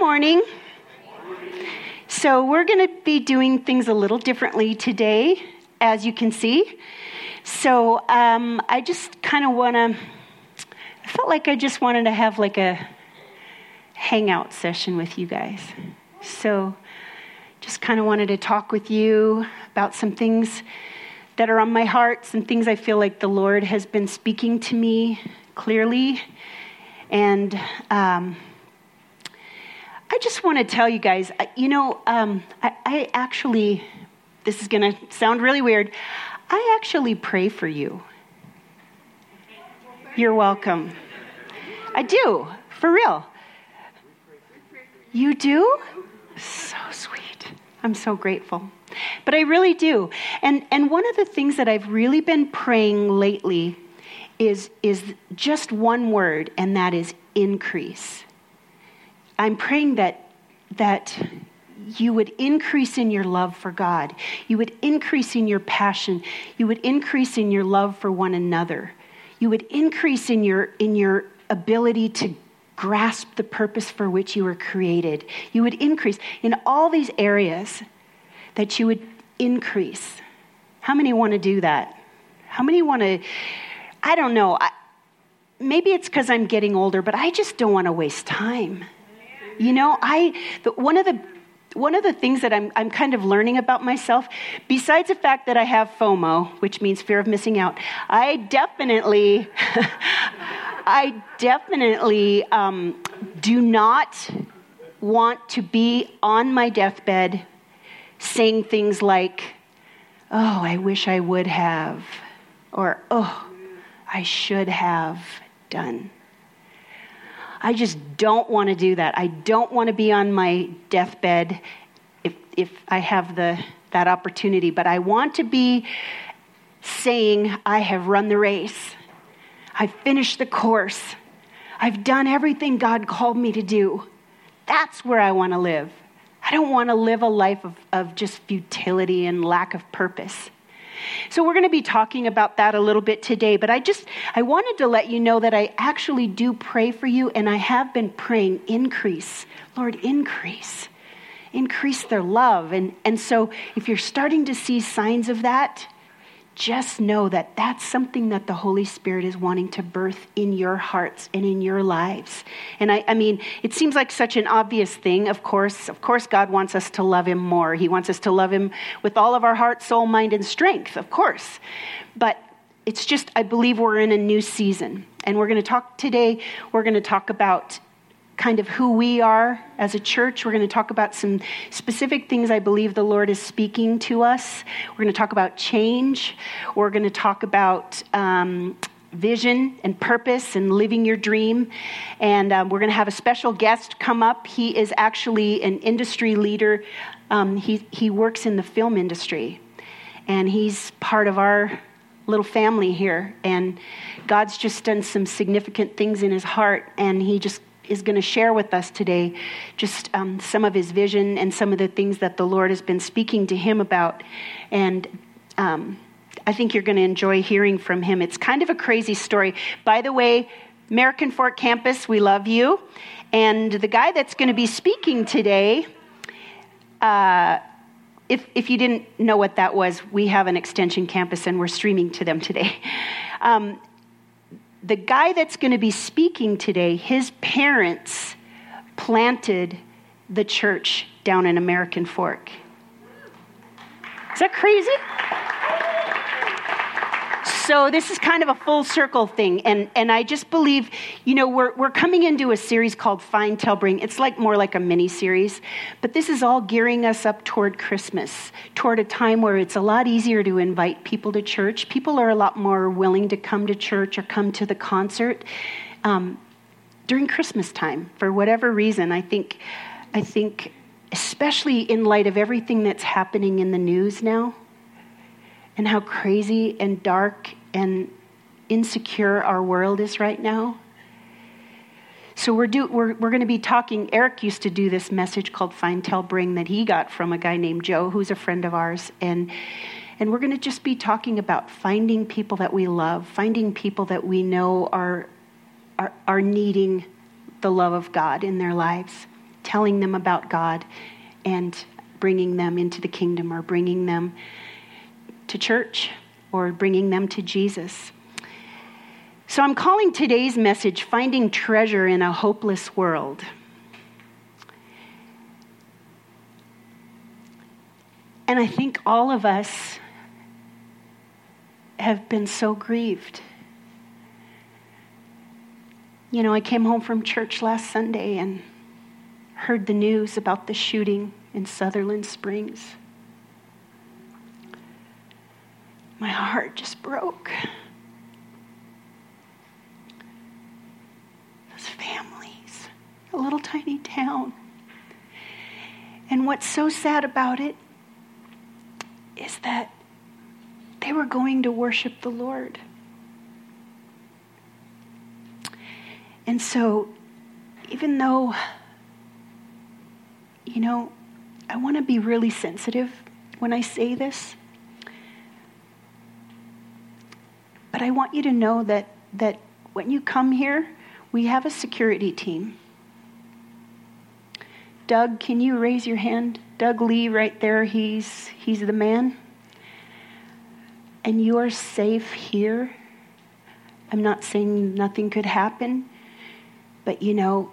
Morning. So, we're going to be doing things a little differently today, as you can see. So, um, I just kind of want to, I felt like I just wanted to have like a hangout session with you guys. So, just kind of wanted to talk with you about some things that are on my heart, some things I feel like the Lord has been speaking to me clearly. And, um, I just want to tell you guys, you know, um, I, I actually, this is going to sound really weird. I actually pray for you. You're welcome. I do, for real. You do? So sweet. I'm so grateful. But I really do. And, and one of the things that I've really been praying lately is, is just one word, and that is increase. I'm praying that, that you would increase in your love for God. You would increase in your passion. You would increase in your love for one another. You would increase in your, in your ability to grasp the purpose for which you were created. You would increase in all these areas that you would increase. How many want to do that? How many want to? I don't know. I, maybe it's because I'm getting older, but I just don't want to waste time. You know, I the, one of the one of the things that I'm, I'm kind of learning about myself, besides the fact that I have FOMO, which means fear of missing out, I definitely, I definitely um, do not want to be on my deathbed saying things like, oh, I wish I would have, or oh, I should have done. I just don't want to do that. I don't want to be on my deathbed if, if I have the, that opportunity, but I want to be saying, I have run the race. I've finished the course. I've done everything God called me to do. That's where I want to live. I don't want to live a life of, of just futility and lack of purpose. So we're going to be talking about that a little bit today, but I just I wanted to let you know that I actually do pray for you and I have been praying increase. Lord, increase. Increase their love. And and so if you're starting to see signs of that, just know that that's something that the Holy Spirit is wanting to birth in your hearts and in your lives. And I, I, mean, it seems like such an obvious thing, of course. Of course, God wants us to love Him more. He wants us to love Him with all of our heart, soul, mind, and strength, of course. But it's just, I believe we're in a new season. And we're going to talk today, we're going to talk about kind of who we are as a church. We're going to talk about some specific things I believe the Lord is speaking to us. We're going to talk about change. We're going to talk about um, vision and purpose and living your dream. And um, we're going to have a special guest come up. He is actually an industry leader, um, he, he works in the film industry, and he's part of our little family here. And God's just done some significant things in his heart, and he just is going to share with us today just um, some of his vision and some of the things that the Lord has been speaking to him about. And um, I think you're going to enjoy hearing from him. It's kind of a crazy story. By the way, American Fork Campus, we love you. And the guy that's going to be speaking today, uh, if, if you didn't know what that was, we have an extension campus and we're streaming to them today. Um, the guy that's going to be speaking today, his parents planted the church down in American Fork. Is that crazy? So this is kind of a full circle thing. And, and I just believe, you know, we're, we're coming into a series called Find, Tell, Bring. It's like more like a mini series. But this is all gearing us up toward Christmas, toward a time where it's a lot easier to invite people to church. People are a lot more willing to come to church or come to the concert um, during Christmas time for whatever reason. I think, I think, especially in light of everything that's happening in the news now and how crazy and dark and insecure our world is right now. So we're, do, we're, we're going to be talking. Eric used to do this message called Find, Tell, Bring that he got from a guy named Joe, who's a friend of ours. And, and we're going to just be talking about finding people that we love, finding people that we know are, are, are needing the love of God in their lives telling them about God and bringing them into the kingdom or bringing them to church or bringing them to Jesus. So I'm calling today's message Finding Treasure in a Hopeless World. And I think all of us have been so grieved. You know, I came home from church last Sunday and heard the news about the shooting in Sutherland Springs. My heart just broke. Those families, a little tiny town. And what's so sad about it is that they were going to worship the Lord. And so, even though, you know, I want to be really sensitive when I say this, but I want you to know that, that when you come here, we have a security team. Doug, can you raise your hand? Doug Lee, right there, he's, he's the man. And you are safe here. I'm not saying nothing could happen, but you know,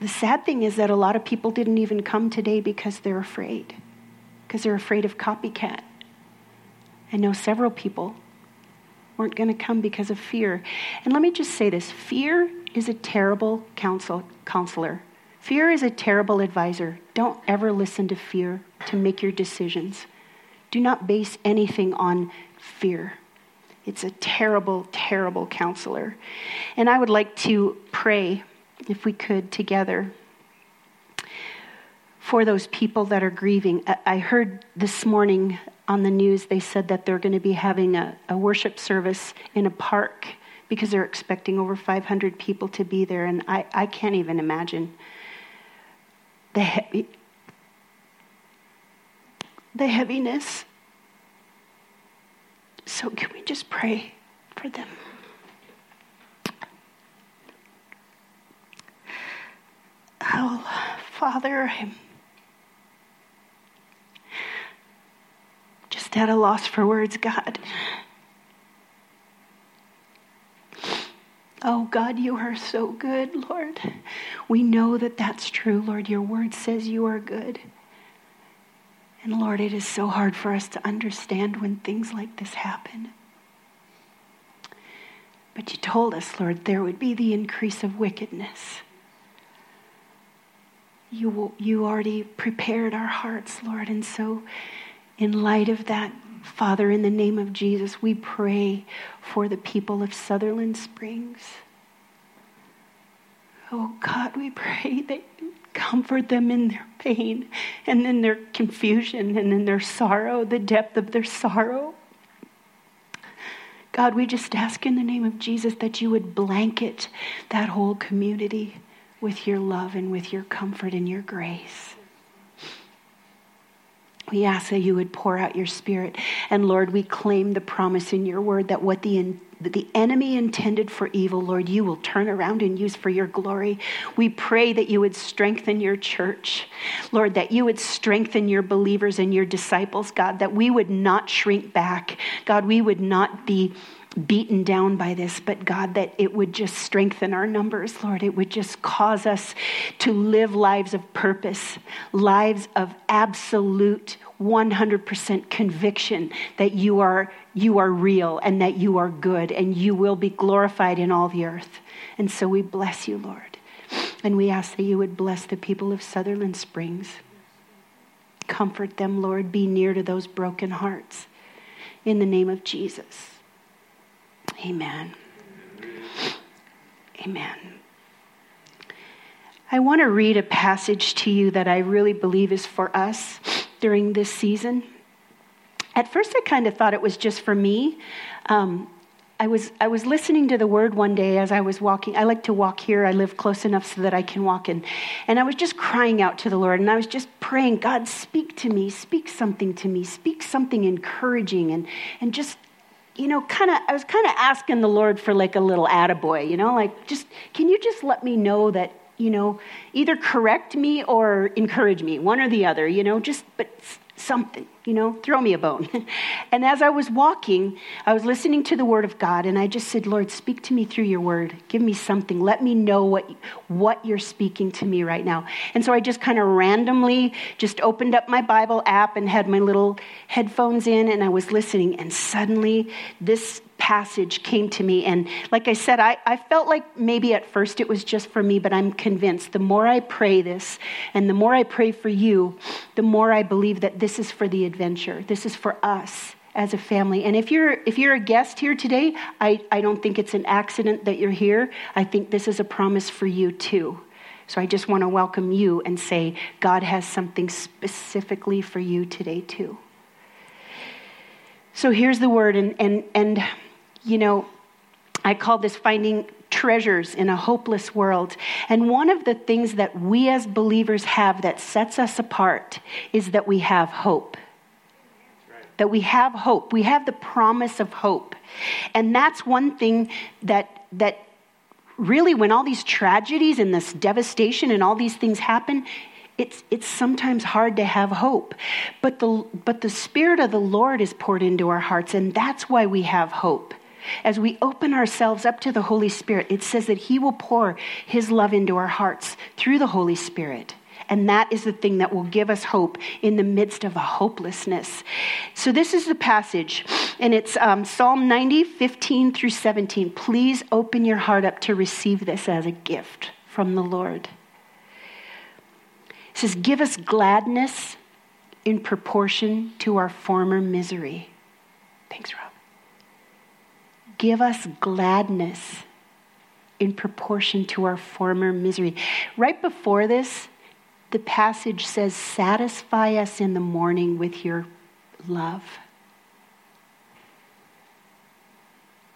the sad thing is that a lot of people didn't even come today because they're afraid, because they're afraid of copycat. I know several people weren't going to come because of fear. And let me just say this fear is a terrible counsel, counselor. Fear is a terrible advisor. Don't ever listen to fear to make your decisions. Do not base anything on fear. It's a terrible, terrible counselor. And I would like to pray, if we could, together for those people that are grieving. I heard this morning on the news, they said that they're going to be having a, a worship service in a park because they're expecting over 500 people to be there. And I, I can't even imagine the the heaviness. So can we just pray for them? Oh, Father, I'm just at a loss for words, God. Oh, God, you are so good, Lord. We know that that's true, Lord. Your word says you are good. And Lord, it is so hard for us to understand when things like this happen. But you told us, Lord, there would be the increase of wickedness. You, you already prepared our hearts, Lord. And so, in light of that, Father, in the name of Jesus, we pray for the people of Sutherland Springs. Oh God, we pray that you comfort them in their pain and in their confusion and in their sorrow, the depth of their sorrow. God, we just ask in the name of Jesus that you would blanket that whole community with your love and with your comfort and your grace. We ask that you would pour out your spirit. And Lord, we claim the promise in your word that what the, the enemy intended for evil, Lord, you will turn around and use for your glory. We pray that you would strengthen your church. Lord, that you would strengthen your believers and your disciples, God, that we would not shrink back. God, we would not be beaten down by this, but God, that it would just strengthen our numbers, Lord. It would just cause us to live lives of purpose, lives of absolute 100% conviction that you are, you are real and that you are good and you will be glorified in all the earth. And so we bless you, Lord. And we ask that you would bless the people of Sutherland Springs. Comfort them, Lord. Be near to those broken hearts. In the name of Jesus. Amen. Amen. I want to read a passage to you that I really believe is for us during this season. At first, I kind of thought it was just for me. Um, I was, I was listening to the word one day as I was walking. I like to walk here. I live close enough so that I can walk in. And I was just crying out to the Lord and I was just praying, God, speak to me, speak something to me, speak something encouraging and, and just you know, kind of, I was kind of asking the Lord for like a little attaboy, you know, like just, can you just let me know that, you know, either correct me or encourage me, one or the other, you know, just, but something, you know, throw me a bone. and as I was walking, I was listening to the word of God and I just said, Lord, speak to me through your word. Give me something. Let me know what, what you're speaking to me right now. And so I just kind of randomly just opened up my Bible app and had my little headphones in and I was listening. And suddenly this passage came to me. And like I said, I, I felt like maybe at first it was just for me, but I'm convinced the more I pray this and the more I pray for you, the more I believe that this is for the adventure. This is for us as a family. And if you're if you're a guest here today, I, I don't think it's an accident that you're here. I think this is a promise for you too. So I just want to welcome you and say God has something specifically for you today too. So here's the word and and and you know, I call this finding treasures in a hopeless world. And one of the things that we as believers have that sets us apart is that we have hope. That we have hope. We have the promise of hope. And that's one thing that, that really, when all these tragedies and this devastation and all these things happen, it's, it's sometimes hard to have hope. But the, but the Spirit of the Lord is poured into our hearts, and that's why we have hope. As we open ourselves up to the Holy Spirit, it says that He will pour His love into our hearts through the Holy Spirit. And that is the thing that will give us hope in the midst of a hopelessness. So, this is the passage, and it's um, Psalm 90, 15 through 17. Please open your heart up to receive this as a gift from the Lord. It says, Give us gladness in proportion to our former misery. Thanks, Rob give us gladness in proportion to our former misery. Right before this, the passage says, Satisfy us in the morning with your love.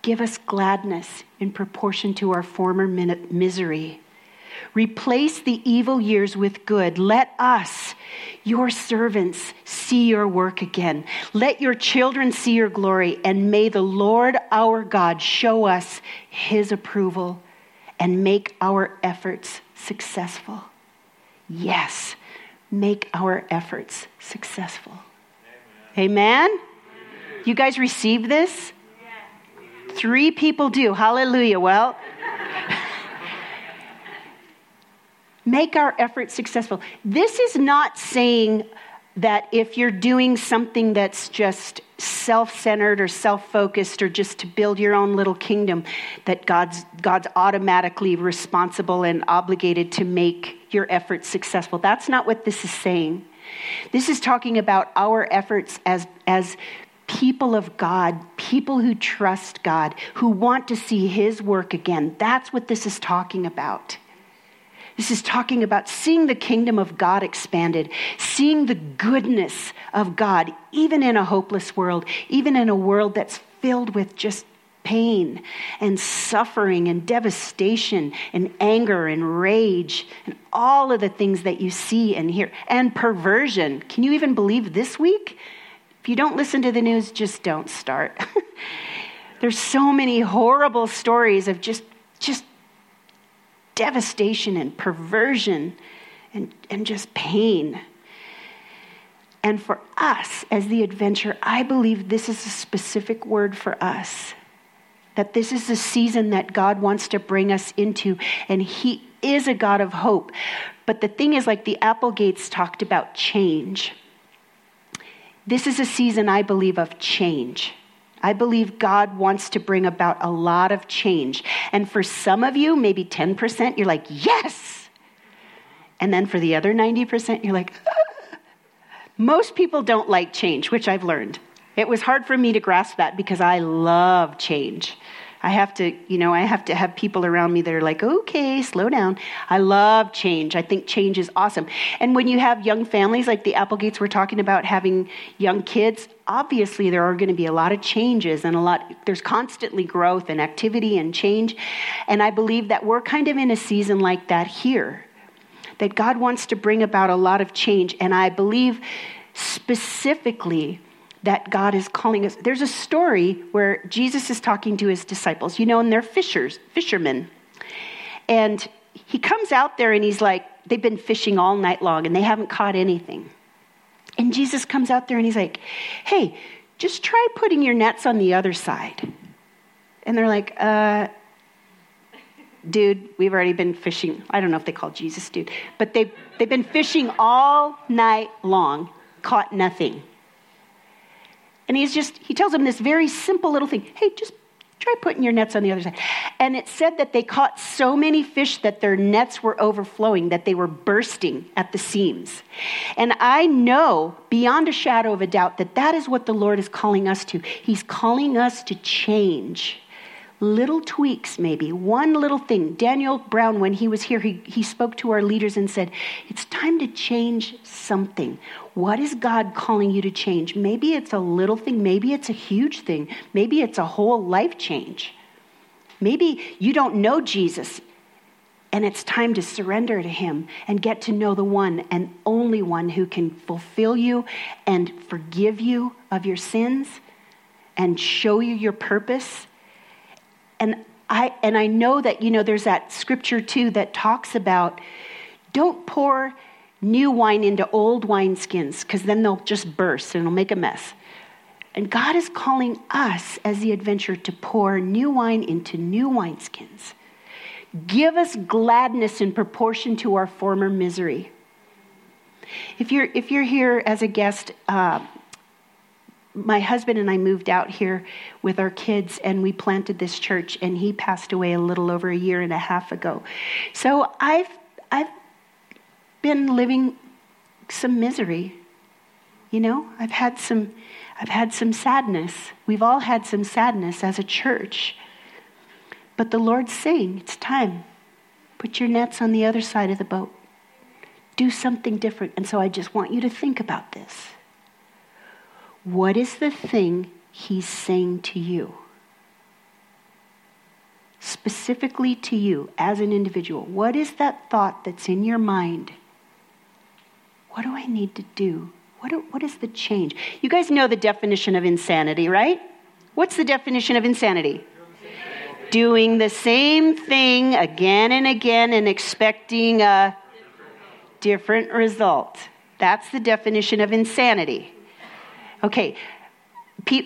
Give us gladness in proportion to our former misery. Replace the evil years with good. Let us, your servants, see your work again. Let your children see your glory, and may the Lord our God show us his approval and make our efforts successful. Yes, make our efforts successful. Amen? Amen? You guys receive this? Three people do. Hallelujah. Well, make our efforts successful. This is not saying that if you're doing something that's just self centered or self focused or just to build your own little kingdom, that God's, God's automatically responsible and obligated to make your efforts successful. That's not what this is saying. This is talking about our efforts as, as people of God, people who trust God, who want to see His work again. That's what this is talking about. This is talking about seeing the kingdom of God expanded, seeing the goodness of God, even in a hopeless world, even in a world that's filled with just pain and suffering and devastation and anger and rage and all of the things that you see and hear, and perversion. Can you even believe this week? If you don't listen to the news, just don't start. There's so many horrible stories of just, just devastation and perversion and, and just pain. And for us, as the adventure, I believe this is a specific word for us. That this is the season that God wants to bring us into, and He is a God of hope. But the thing is, like the Applegates talked about change. This is a season, I believe, of change. I believe God wants to bring about a lot of change. And for some of you, maybe 10%, you're like, yes. And then for the other 90%, you're like, ah. most people don't like change, which I've learned. It was hard for me to grasp that because I love change. I have to, you know, I have to have people around me that are like, okay, slow down. I love change. I think change is awesome. And when you have young families like the Applegates we're talking about having young kids, obviously there are going to be a lot of changes and a lot, there's constantly growth and activity and change. And I believe that we're kind of in a season like that here, that God wants to bring about a lot of change. And I believe specifically, that God is calling us. There's a story where Jesus is talking to his disciples, you know, and they're fishers, fishermen. And he comes out there and he's like, they've been fishing all night long and they haven't caught anything. And Jesus comes out there and he's like, hey, just try putting your nets on the other side. And they're like, uh, dude, we've already been fishing. I don't know if they call Jesus dude, but they've, they've been fishing all night long, caught nothing. And he's just, he tells them this very simple little thing hey, just try putting your nets on the other side. And it said that they caught so many fish that their nets were overflowing, that they were bursting at the seams. And I know beyond a shadow of a doubt that that is what the Lord is calling us to. He's calling us to change little tweaks, maybe, one little thing. Daniel Brown, when he was here, he, he spoke to our leaders and said, It's time to change something. What is God calling you to change? Maybe it's a little thing, maybe it's a huge thing, maybe it's a whole life change. Maybe you don't know Jesus and it's time to surrender to Him and get to know the one and only one who can fulfill you and forgive you of your sins and show you your purpose and I, and I know that, you know, there's that scripture too that talks about don't pour new wine into old wineskins because then they'll just burst and it'll make a mess. And God is calling us as the adventure to pour new wine into new wineskins. Give us gladness in proportion to our former misery. If you're, if you're here as a guest, uh, my husband and I moved out here with our kids and we planted this church and he passed away a little over a year and a half ago. So I've I've been living some misery. You know, I've had some I've had some sadness. We've all had some sadness as a church. But the Lord's saying, it's time. Put your nets on the other side of the boat. Do something different. And so I just want you to think about this. What is the thing he's saying to you? Specifically to you as an individual. What is that thought that's in your mind? What do I need to do? What, do, what is the change? You guys know the definition of insanity, right? What's the definition of insanity? Doing the same thing again and again and expecting a different result. That's the definition of insanity. Okay,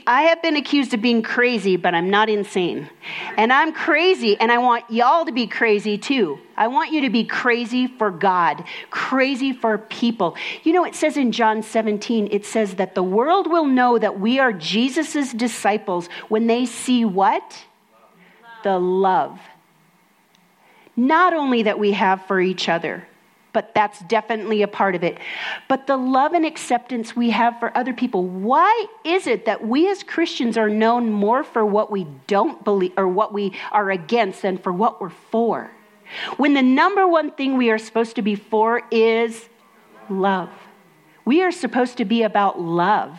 I have been accused of being crazy, but I'm not insane. And I'm crazy, and I want y'all to be crazy too. I want you to be crazy for God, crazy for people. You know, it says in John 17, it says that the world will know that we are Jesus' disciples when they see what? Love. The love. Not only that we have for each other, but that's definitely a part of it. But the love and acceptance we have for other people. Why is it that we as Christians are known more for what we don't believe or what we are against than for what we're for? When the number one thing we are supposed to be for is love. We are supposed to be about love.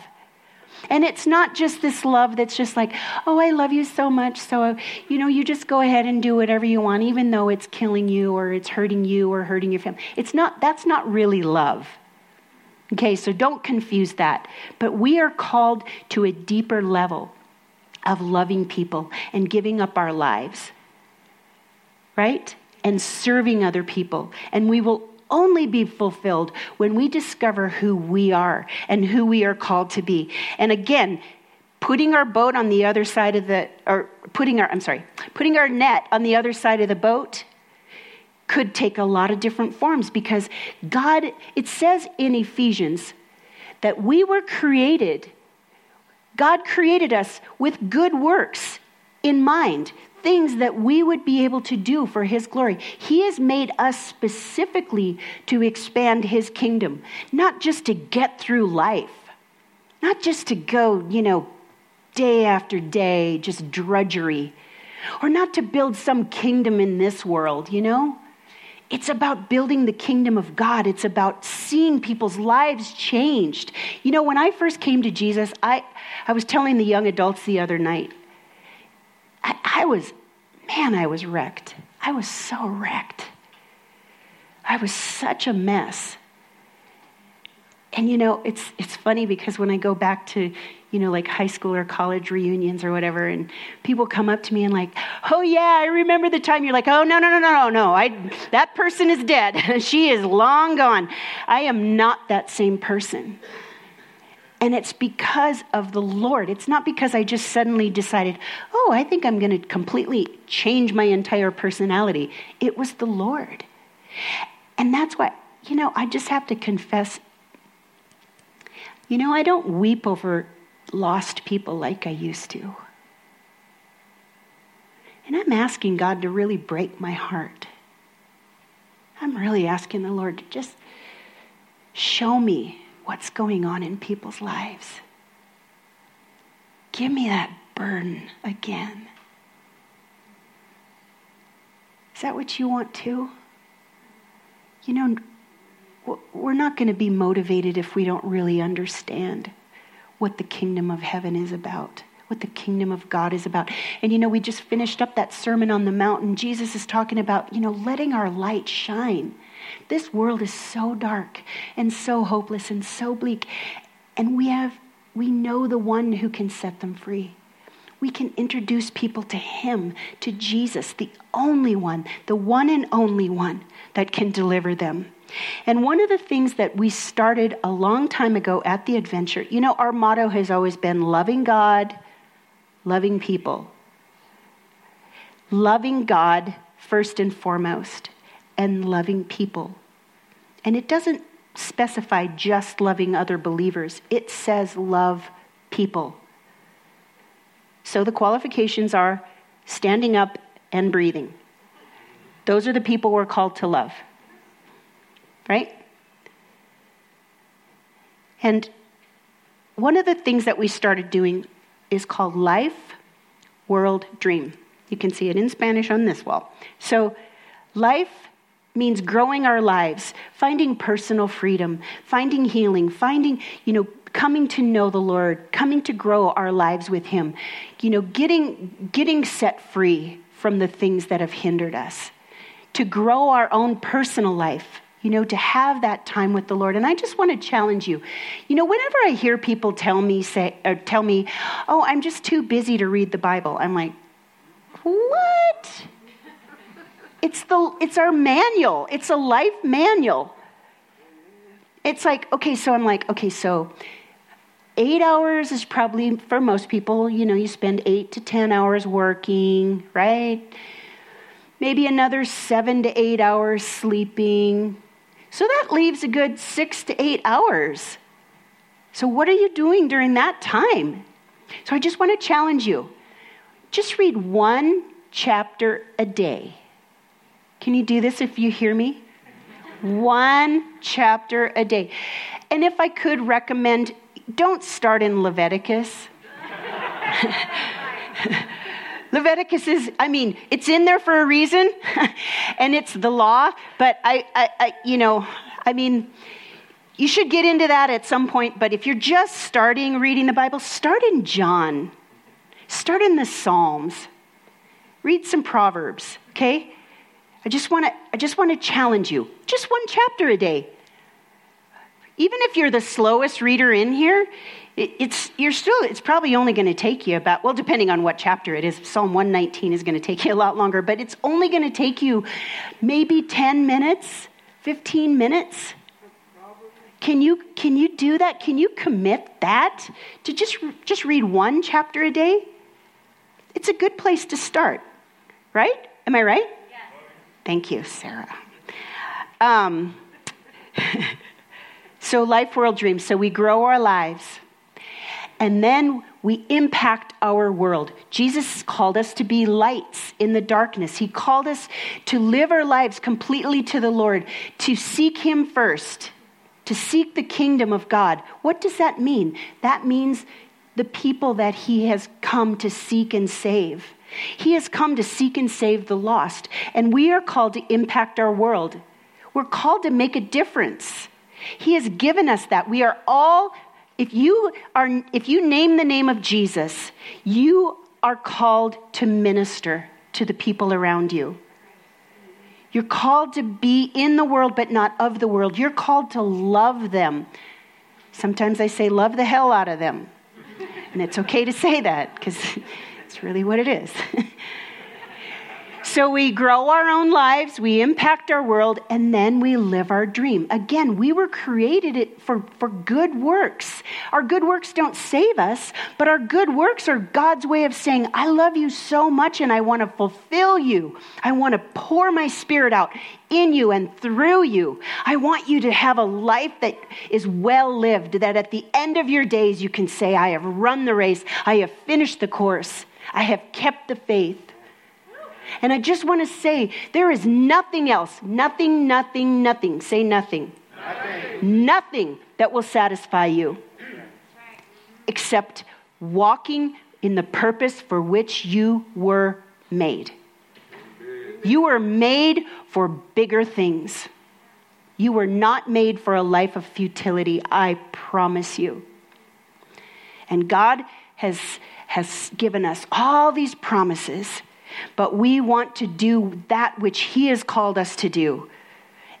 And it's not just this love that's just like, oh, I love you so much. So, you know, you just go ahead and do whatever you want, even though it's killing you or it's hurting you or hurting your family. It's not, that's not really love. Okay, so don't confuse that. But we are called to a deeper level of loving people and giving up our lives, right? And serving other people. And we will only be fulfilled when we discover who we are and who we are called to be. And again, putting our boat on the other side of the, or putting our, I'm sorry, putting our net on the other side of the boat could take a lot of different forms because God, it says in Ephesians that we were created, God created us with good works in mind things that we would be able to do for His glory. He has made us specifically to expand His kingdom, not just to get through life, not just to go, you know, day after day, just drudgery, or not to build some kingdom in this world, you know? It's about building the kingdom of God. It's about seeing people's lives changed. You know, when I first came to Jesus, I, I was telling the young adults the other night, I, I was, man, I was wrecked. I was so wrecked. I was such a mess. and you know, it's, it's funny because when I go back to, you know, like high school or college reunions or whatever, and people come up to me and like, oh yeah, I remember the time. You're like, oh no, no, no, no, no, no. I, that person is dead. she is long gone. I am not that same person. And it's because of the Lord. It's not because I just suddenly decided, oh, I think I'm going to completely change my entire personality. It was the Lord. And that's why, you know, I just have to confess you know, I don't weep over lost people like I used to. And I'm asking God to really break my heart. I'm really asking the Lord to just show me what's going on in people's lives. Give me that burden again. Is that what you want too? You know, we're not going to be motivated if we don't really understand what the kingdom of heaven is about, what the kingdom of God is about. And you know, we just finished up that Sermon on the Mountain. Jesus is talking about, you know, letting our light shine. This world is so dark and so hopeless and so bleak. And we have, we know the one who can set them free. We can introduce people to Him, to Jesus, the only one, the one and only one that can deliver them. And one of the things that we started a long time ago at the adventure, you know, our motto has always been loving God, loving people. Loving God first and foremost, and loving people. And it doesn't specify just loving other believers, it says love people. So the qualifications are standing up and breathing. Those are the people we're called to love right? And one of the things that we started doing is called Life World Dream. You can see it in Spanish on this wall. So, life means growing our lives, finding personal freedom, finding healing, finding, you know, coming to know the Lord, coming to grow our lives with Him, you know, getting, getting set free from the things that have hindered us, to grow our own personal life, you know, to have that time with the Lord. And I just want to challenge you. You know, whenever I hear people tell me say or tell me, "Oh, I'm just too busy to read the Bible." I'm like, "What?" It's the it's our manual. It's a life manual. It's like, okay, so I'm like, okay, so 8 hours is probably for most people, you know, you spend 8 to 10 hours working, right? Maybe another 7 to 8 hours sleeping so that leaves a good six to eight hours. So, what are you doing during that time? So, I just want to challenge you. Just read one chapter a day. Can you do this if you hear me? One chapter a day. And if I could recommend, don't start in Leviticus. Leviticus is, I mean, it's in there for a reason, and it's the law, but I, I, I, you know, I mean, you should get into that at some point, but if you're just starting reading the Bible, start in John, start in the Psalms, read some Proverbs, okay? I just want to I just want to challenge you. Just one chapter a day. Even if you're the slowest reader in here, it's you're still it's probably only going to take you about well depending on what chapter it is psalm 119 is going to take you a lot longer but it's only going to take you maybe 10 minutes 15 minutes can you can you do that can you commit that to just just read one chapter a day it's a good place to start right am i right. Thank you sarah um, so life world dreams so we grow our lives and then we impact our world. Jesus called us to be lights in the darkness. He called us to live our lives completely to the Lord, to seek Him first, to seek the kingdom of God. What does that mean? That means the people that He has come to seek and save. He has come to seek and save the lost, and we are called to impact our world. We're called to make a difference. He has given us that. We are all if you are if you name the name of Jesus, you are called to minister to the people around you. You're called to be in the world but not of the world. You're called to love them. Sometimes I say, love the hell out of them. And it's okay to say that because really what it is. So we grow our own lives, we impact our world, and then we live our dream. Again, we were created for, for good works. Our good works don't save us, but our good works are God's way of saying, I love you so much and I want to fulfill you. I want to pour my spirit out in you and through you. I want you to have a life that is well lived, that at the end of your days you can say, I have run the race, I have finished the course, I have kept the faith. And I just want to say there is nothing else, nothing, nothing, nothing. Say nothing. Nothing, nothing that will satisfy you except walking in the purpose for which you were made. You were made for bigger things. You were not made for a life of futility, I promise you. And God has, has given us all these promises but we want to do that which He has called us to do.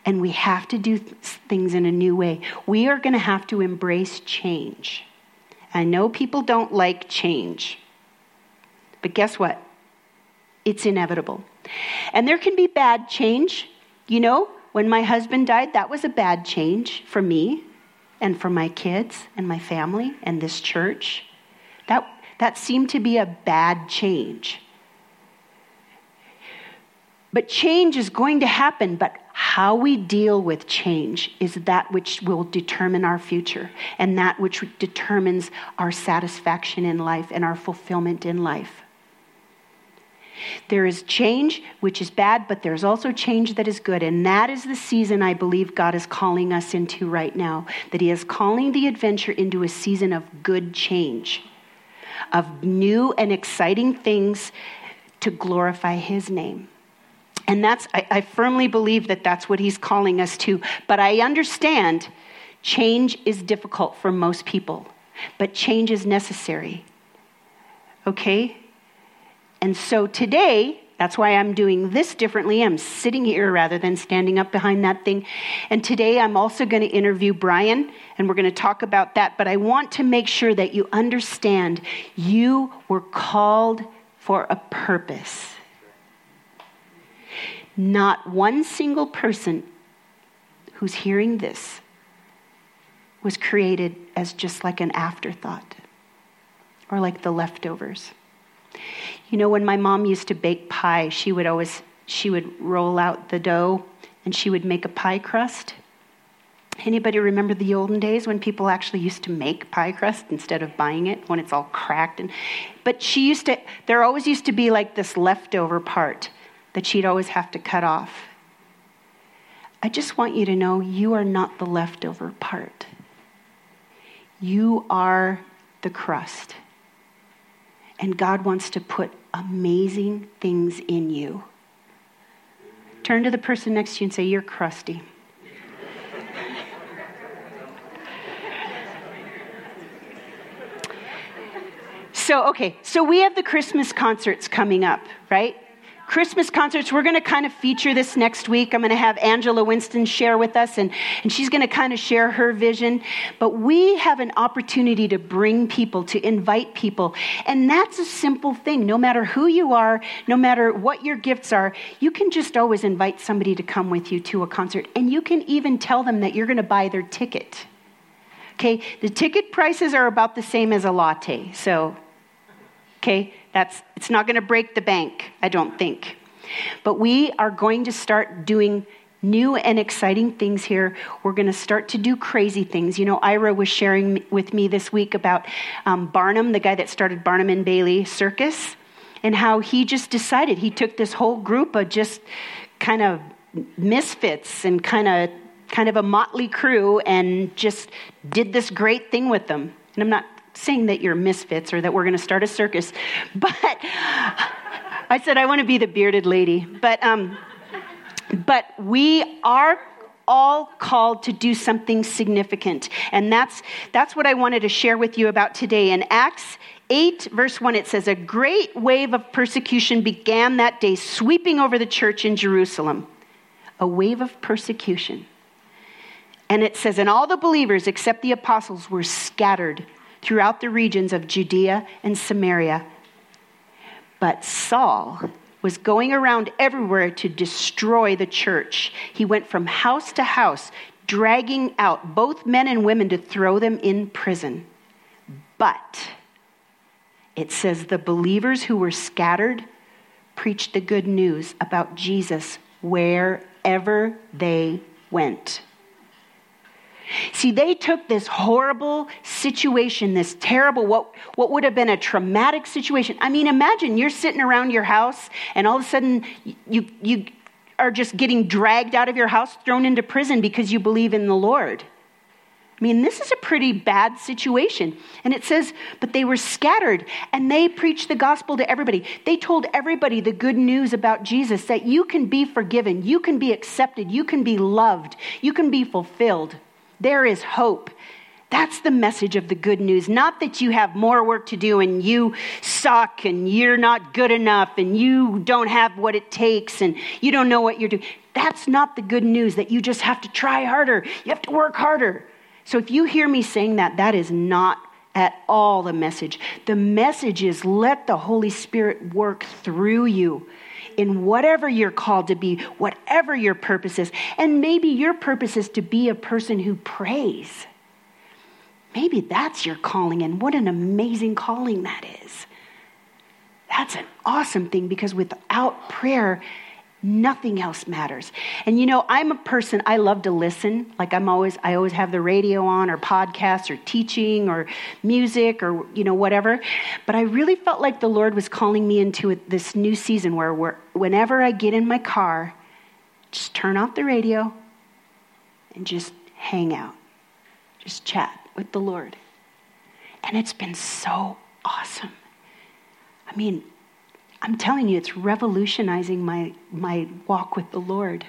And we have to do things in a new way. We are going to have to embrace change. I know people don't like change, but guess what? It's inevitable. And there can be bad change. You know, when my husband died, that was a bad change for me and for my kids and my family and this church. That, that seemed to be a bad change. But change is going to happen, but how we deal with change is that which will determine our future and that which determines our satisfaction in life and our fulfillment in life. There is change which is bad, but there's also change that is good. And that is the season I believe God is calling us into right now. That He is calling the adventure into a season of good change, of new and exciting things to glorify His name. And that's, I, I firmly believe that that's what he's calling us to. But I understand change is difficult for most people, but change is necessary. Okay? And so today, that's why I'm doing this differently. I'm sitting here rather than standing up behind that thing. And today I'm also going to interview Brian, and we're going to talk about that. But I want to make sure that you understand you were called for a purpose. Not one single person who's hearing this was created as just like an afterthought or like the leftovers. You know, when my mom used to bake pie, she would always she would roll out the dough and she would make a pie crust. Anybody remember the olden days when people actually used to make pie crust instead of buying it when it's all cracked and but she used to there always used to be like this leftover part that she'd always have to cut off. I just want you to know you are not the leftover part. You are the crust. And God wants to put amazing things in you. Turn to the person next to you and say, You're crusty. so, okay, so we have the Christmas concerts coming up, right? Christmas concerts, we're going to kind of feature this next week. I'm going to have Angela Winston share with us, and, and she's going to kind of share her vision. But we have an opportunity to bring people, to invite people. And that's a simple thing. No matter who you are, no matter what your gifts are, you can just always invite somebody to come with you to a concert. And you can even tell them that you're going to buy their ticket. Okay, the ticket prices are about the same as a latte. So, okay, that's, it's not going to break the bank, I don't think. But we are going to start doing new and exciting things here. We're going to start to do crazy things. You know, Ira was sharing with me this week about um, Barnum, the guy that started Barnum and Bailey Circus, and how he just decided he took this whole group of just kind of misfits and kind of kind of a motley crew and just did this great thing with them. And I'm not saying that you're misfits or that we're going to start a circus, but I said I want to be the bearded lady. But, um, but we are all called to do something significant. And that's, that's what I wanted to share with you about today. In Acts 8, verse 1, it says, A great wave of persecution began that day, sweeping over the church in Jerusalem. A wave of persecution. And it says, And all the believers except the apostles were scattered throughout the regions of Judea and Samaria. But Saul was going around everywhere to destroy the church. He went from house to house, dragging out both men and women to throw them in prison. But it says the believers who were scattered preached the good news about Jesus wherever they went. See, they took this horrible situation, this terrible, what, what would have been a traumatic situation. I mean, imagine you're sitting around your house and all of a sudden you, you are just getting dragged out of your house, thrown into prison because you believe in the Lord. I mean, this is a pretty bad situation. And it says, but they were scattered and they preached the gospel to everybody. They told everybody the good news about Jesus that you can be forgiven, you can be accepted, you can be loved, you can be fulfilled. There is hope. That's the message of the good news. Not that you have more work to do and you suck and you're not good enough and you don't have what it takes and you don't know what you're doing. That's not the good news that you just have to try harder. You have to work harder. So if you hear me saying that, that is not at all the message. The message is let the Holy Spirit work through you in whatever you're called to be, whatever your purpose is. And maybe your purpose is to be a person who prays. Maybe that's your calling, and what an amazing calling that is. That's an awesome thing because without prayer, nothing else matters. And you know i'm a person i love to listen. Like i'm always i always have the radio on or podcasts or teaching or music or you know whatever. But i really felt like the lord was calling me into this new season where whenever i get in my car just turn off the radio and just hang out. Just chat with the lord. And it's been so awesome. I mean I'm telling you, it's revolutionizing my, my walk with the Lord.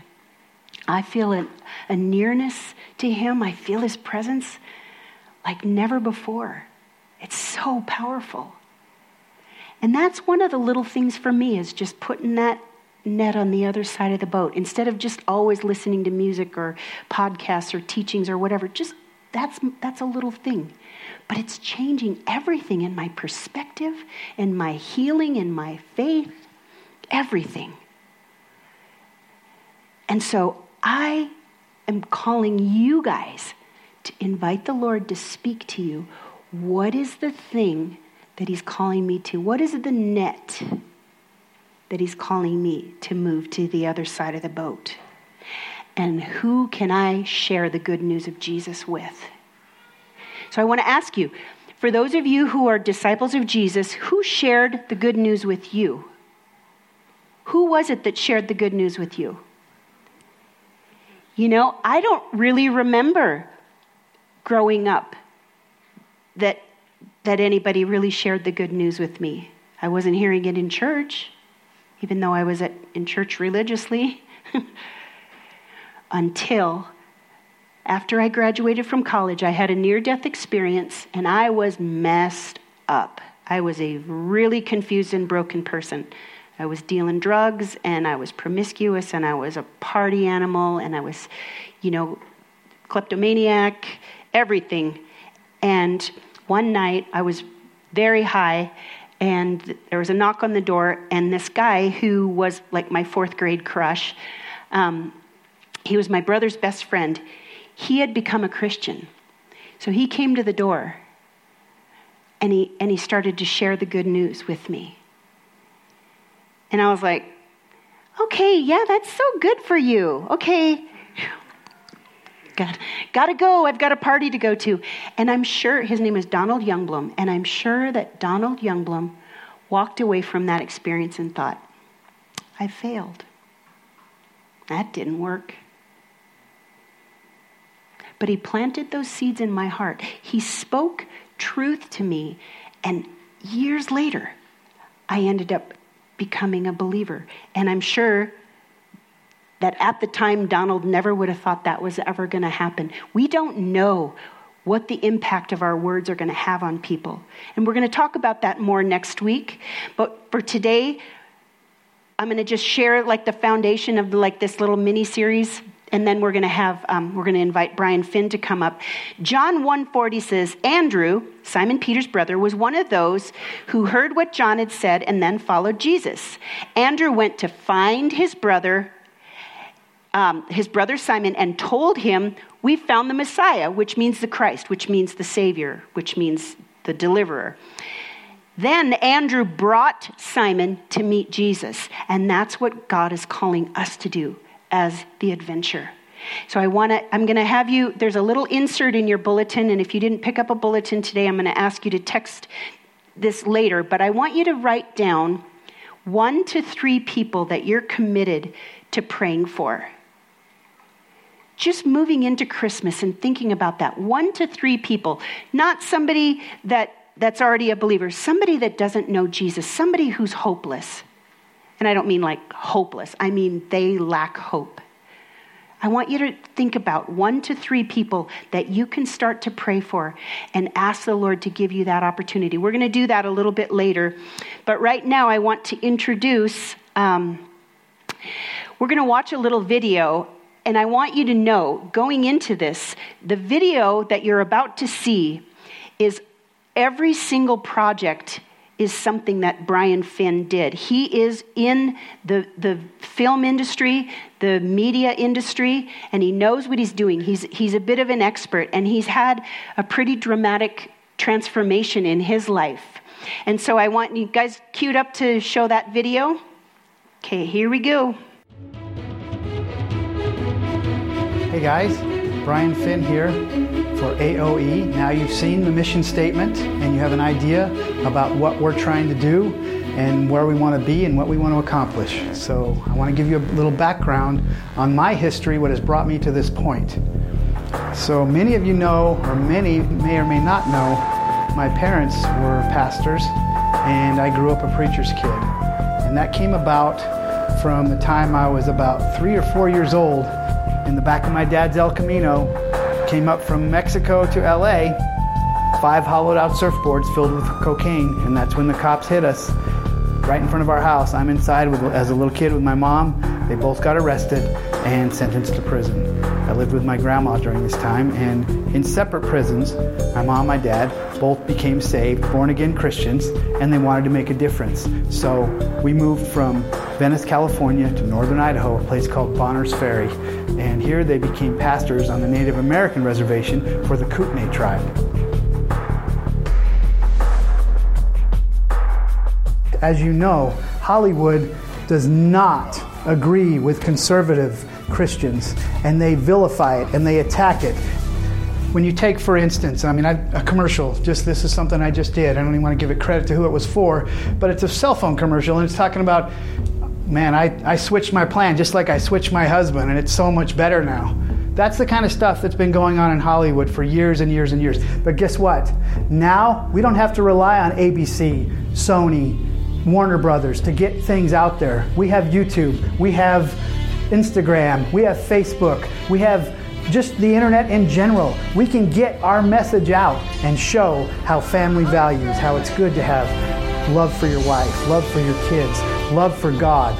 I feel a, a nearness to Him, I feel His presence like never before. It's so powerful. And that's one of the little things for me is just putting that net on the other side of the boat instead of just always listening to music or podcasts or teachings or whatever. Just that's that's a little thing but it's changing everything in my perspective, in my healing, in my faith, everything. And so I am calling you guys to invite the Lord to speak to you. What is the thing that He's calling me to? What is the net that He's calling me to move to the other side of the boat? And who can I share the good news of Jesus with? So I want to ask you for those of you who are disciples of Jesus, who shared the good news with you? Who was it that shared the good news with you? You know, I don't really remember growing up that, that anybody really shared the good news with me. I wasn't hearing it in church, even though I was at, in church religiously, until after I graduated from college, I had a near death experience and I was messed up. I was a really confused and broken person. I was dealing drugs and I was promiscuous and I was a party animal and I was, you know, kleptomaniac, everything. And one night I was very high and there was a knock on the door and this guy who was like my fourth grade crush, um, he was my brother's best friend he had become a Christian. So he came to the door and he, and he started to share the good news with me. And I was like, okay, yeah, that's so good for you. Okay. Got, gotta go. I've got a party to go to. And I'm sure his name is Donald Youngblum. And I'm sure that Donald Youngblum walked away from that experience and thought, I failed. That didn't work but He planted those seeds in my heart. He spoke truth to me. And years later, I ended up becoming a believer. And I'm sure that at the time, Donald never would have thought that was ever going to happen. We don't know what the impact of our words are going to have on people. And we're going to talk about that more next week. But for today, I'm going to just share like the foundation of like this little mini series and then we're going to have um, we're going to invite brian finn to come up. John 140 says andrew simon peter's brother was one of those who heard what john had said and then followed jesus. Andrew went to find his brother um, his brother simon and told him we found the messiah which means the christ which means the savior which means the deliverer. Then Andrew brought Simon to meet Jesus, and that's what God is calling us to do as the adventure. So I want to I'm going to have you there's a little insert in your bulletin and if you didn't pick up a bulletin today I'm going to ask you to text this later, but I want you to write down 1 to 3 people that you're committed to praying for. Just moving into Christmas and thinking about that. 1 to 3 people, not somebody that that's already a believer, somebody that doesn't know Jesus, somebody who's hopeless. And I don't mean like hopeless, I mean they lack hope. I want you to think about one to three people that you can start to pray for and ask the Lord to give you that opportunity. We're going to do that a little bit later. But right now, I want to introduce, um, we're going to watch a little video. And I want you to know, going into this, the video that you're about to see is every single project is something that Brian Finn did. He is in the, the film industry, the media industry, and he knows what he's doing. He's, he's a bit of an expert, and he's had a pretty dramatic transformation in his life. And so I want you guys queued up to show that video. Okay, here we go. Hey guys, Brian Finn here for AOE. Now you've seen the mission statement and you have an idea about what we're trying to do and where we want to be and what we want to accomplish. So I want to give you a little background on my history, what has brought me to this point. So many of you know, or many may or may not know, my parents were pastors and I grew up a preacher's kid. And that came about from the time I was about three or four years old in the back of my dad's El Camino Came up from Mexico to LA, five hollowed out surfboards filled with cocaine, and that's when the cops hit us right in front of our house. I'm inside with, as a little kid with my mom. They both got arrested and sentenced to prison. Lived with my grandma during this time, and in separate prisons, my mom and my dad both became saved, born again Christians, and they wanted to make a difference. So we moved from Venice, California to northern Idaho, a place called Bonners Ferry. And here they became pastors on the Native American reservation for the Kootenai tribe. As you know, Hollywood does not agree with conservative Christians and they vilify it and they attack it. When you take, for instance, I mean, I, a commercial, just this is something I just did. I don't even want to give it credit to who it was for, but it's a cell phone commercial and it's talking about, man, I, I switched my plan just like I switched my husband and it's so much better now. That's the kind of stuff that's been going on in Hollywood for years and years and years. But guess what? Now we don't have to rely on ABC, Sony, Warner Brothers to get things out there. We have YouTube, we have Instagram, we have Facebook, we have just the internet in general. We can get our message out and show how family values, how it's good to have love for your wife, love for your kids, love for God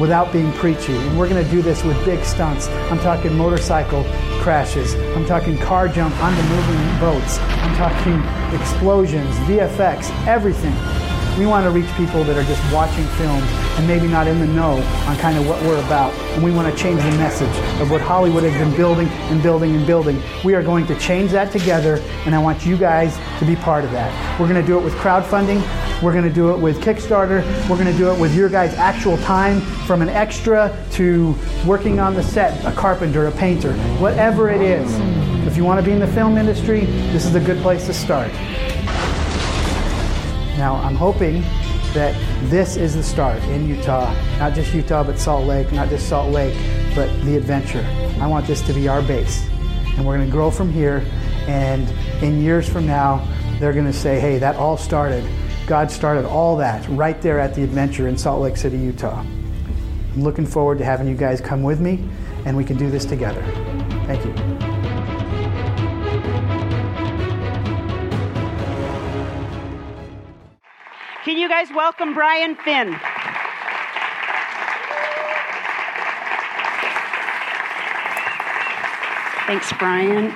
without being preachy. And we're going to do this with big stunts. I'm talking motorcycle crashes. I'm talking car jump onto moving boats. I'm talking explosions, VFX, everything. We want to reach people that are just watching films and maybe not in the know on kind of what we're about. And we want to change the message of what Hollywood has been building and building and building. We are going to change that together, and I want you guys to be part of that. We're going to do it with crowdfunding. We're going to do it with Kickstarter. We're going to do it with your guys' actual time from an extra to working on the set, a carpenter, a painter, whatever it is. If you want to be in the film industry, this is a good place to start. Now, I'm hoping that this is the start in Utah, not just Utah, but Salt Lake, not just Salt Lake, but the adventure. I want this to be our base. And we're going to grow from here. And in years from now, they're going to say, hey, that all started. God started all that right there at the adventure in Salt Lake City, Utah. I'm looking forward to having you guys come with me, and we can do this together. Thank you. You guys welcome Brian Finn? Thanks, Brian.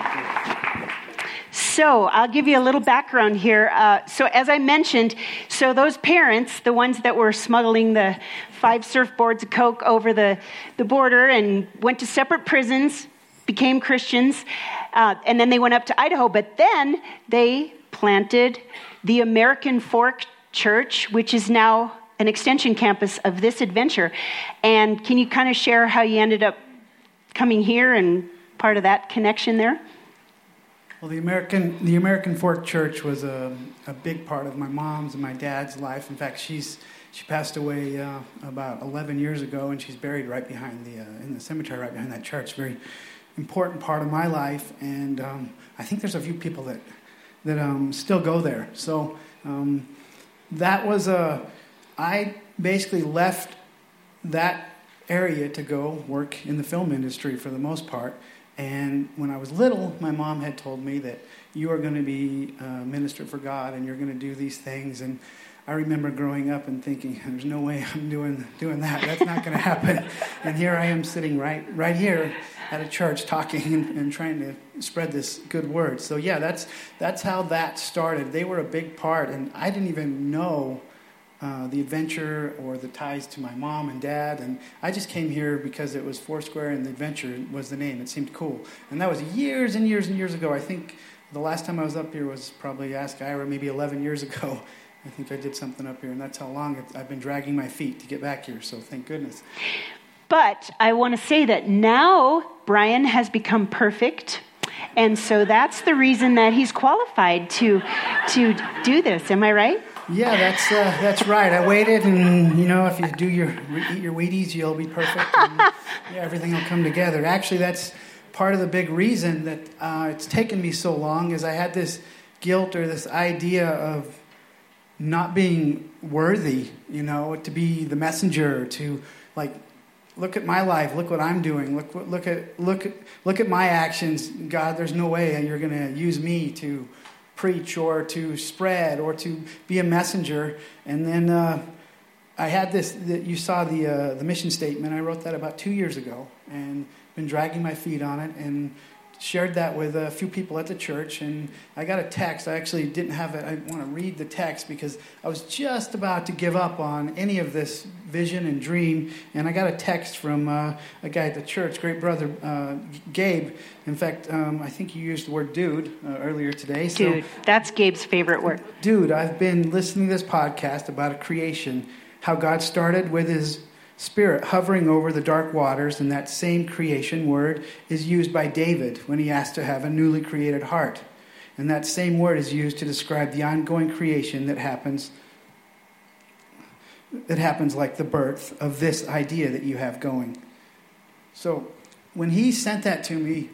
So, I'll give you a little background here. Uh, so, as I mentioned, so those parents, the ones that were smuggling the five surfboards of Coke over the, the border and went to separate prisons, became Christians, uh, and then they went up to Idaho. But then they planted the American Fork Church, which is now an extension campus of this adventure. And can you kind of share how you ended up coming here and part of that connection there? Well, the American the American Fork Church was a, a big part of my mom's and my dad's life. In fact, she's she passed away uh, about 11 years ago, and she's buried right behind the uh, in the cemetery right behind that church. Very important part of my life, and um, I think there's a few people that that um, still go there. So um, that was a I basically left that area to go work in the film industry for the most part and when I was little, my mom had told me that you are going to be a minister for God and you're going to do these things. And I remember growing up and thinking, "There's no way I'm doing doing that. That's not going to happen." and here I am sitting right right here at a church talking and, and, trying to spread this good word. So yeah, that's that's how that started. They were a big part, and I didn't even know uh, the adventure or the ties to my mom and dad. And I just came here because it was Foursquare and the adventure was the name. It seemed cool. And that was years and years and years ago. I think the last time I was up here was probably Ask Ira, maybe 11 years ago. I think I did something up here, and that's how long I've been dragging my feet to get back here. So thank goodness. But I want to say that now Brian has become perfect. And so that's the reason that he's qualified to, to do this. Am I right? Yeah, that's uh, that's right. I waited, and you know, if you do your eat your Wheaties, you'll be perfect. And, yeah, everything will come together. Actually, that's part of the big reason that uh, it's taken me so long. Is I had this guilt or this idea of not being worthy. You know, to be the messenger. To like, look at my life. Look what I'm doing. Look look at look look at my actions. God, there's no way you're going to use me to preach or to spread or to be a messenger. And then uh, I had this, that you saw the, uh, the mission statement. I wrote that about two years ago and been dragging my feet on it. And shared that with a few people at the church, and I got a text. I actually didn't have it. I want to read the text because I was just about to give up on any of this vision and dream, and I got a text from uh, a guy at the church, great brother uh, Gabe. In fact, um, I think you used the word "dude" uh, earlier today. So, dude, that's Gabe's favorite word. Dude, I've been listening to this podcast about a creation, how God started with His Spirit hovering over the dark waters, and that same creation word is used by David when he asked to have a newly created heart. And that same word is used to describe the ongoing creation that happens that happens like the birth of this idea that you have going. So when he sent that to me,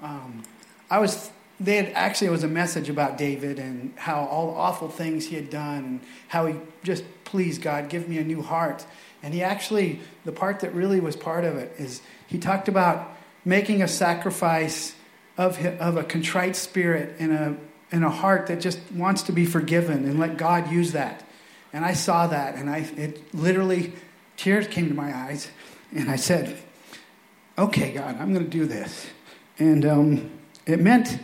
um, I was they had actually it was a message about David and how all the awful things he had done and how he just please God give me a new heart and he actually, the part that really was part of it is he talked about making a sacrifice of, of a contrite spirit and a, and a heart that just wants to be forgiven and let God use that. And I saw that, and I, it literally, tears came to my eyes. And I said, okay, God, I'm going to do this. And um, it meant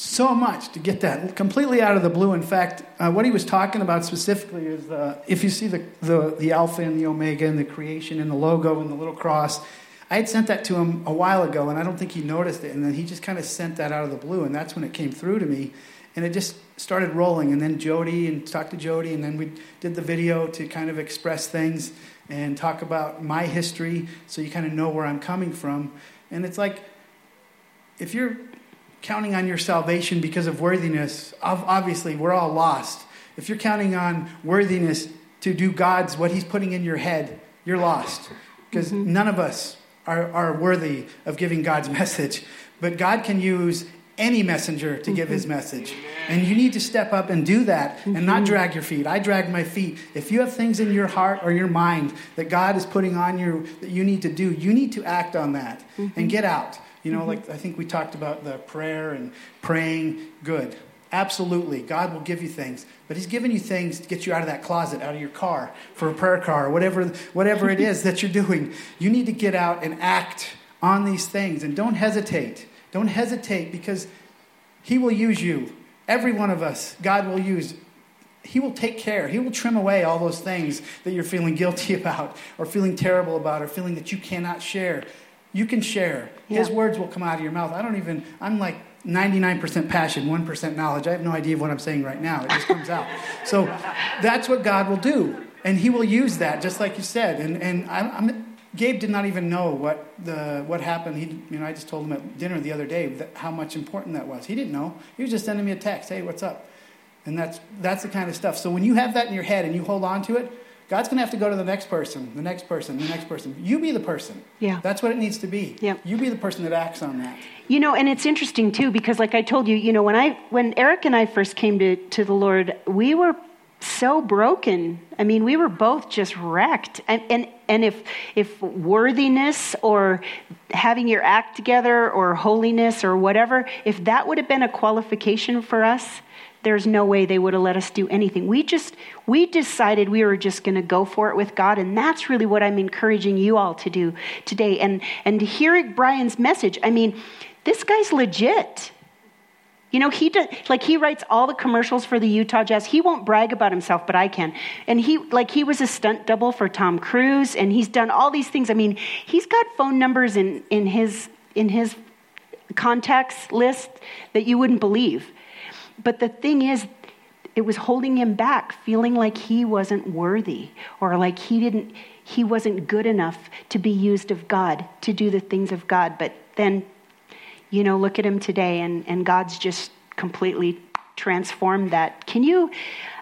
so much to get that completely out of the blue. In fact, uh, what he was talking about specifically is uh, if you see the, the, the Alpha and the Omega and the creation and the logo and the little cross, I had sent that to him a while ago, and I don't think he noticed it. And then he just kind of sent that out of the blue, and that's when it came through to me. And it just started rolling. And then Jody, and talked to Jody, and then we did the video to kind of express things and talk about my history so you kind of know where I'm coming from. And it's like, if you're counting on your salvation because of worthiness, obviously we're all lost. If you're counting on worthiness to do God's, what He's putting in your head, you're lost. Because mm-hmm. none of us are, are worthy of giving God's message. But God can use any messenger to mm-hmm. give his message. And you need to step up and do that mm-hmm. and not mm-hmm. drag your feet. I drag my feet. If you have things in your heart or your mind that God is putting on you that you need to do, you need to act on that mm-hmm. and get out. You know, mm-hmm. like I think we talked about the prayer and praying. Good. Absolutely. God will give you things. But He's giving you things to get you out of that closet, out of your car, for a prayer car, or whatever, whatever it is that you're doing. You need to get out and act on these things and don't hesitate. Don't hesitate because He will use you. Every one of us, God will use. He will take care. He will trim away all those things that you're feeling guilty about, or feeling terrible about, or feeling that you cannot share. You can share. Yeah. His words will come out of your mouth. I don't even, I'm like 99% passion, 1% knowledge. I have no idea of what I'm saying right now. It just comes out. So that's what God will do. And He will use that, just like you said. And, and I'm, I'm, Gabe did not even know what, the, what happened. He, you know, I just told him at dinner the other day that, how much important that was. He didn't know. He was just sending me a text hey, what's up? And that's, that's the kind of stuff. So when you have that in your head and you hold on to it, God's going to have to go to the next person, the next person, the next person. You be the person. Yeah. That's what it needs to be. Yeah. You be the person that acts on that. You know, and it's interesting too because like I told you, you know, when I when Eric and I first came to to the Lord, we were so broken. I mean, we were both just wrecked. And and and if if worthiness or having your act together or holiness or whatever, if that would have been a qualification for us, there's no way they would have let us do anything. We just we decided we were just going to go for it with God, and that's really what I'm encouraging you all to do today. And and to hear Brian's message, I mean, this guy's legit. You know, he does, like he writes all the commercials for the Utah Jazz. He won't brag about himself, but I can. And he like he was a stunt double for Tom Cruise, and he's done all these things. I mean, he's got phone numbers in in his in his contacts list that you wouldn't believe. But the thing is, it was holding him back, feeling like he wasn't worthy or like he didn't he wasn't good enough to be used of God, to do the things of God. But then, you know, look at him today and, and God's just completely transformed that. Can you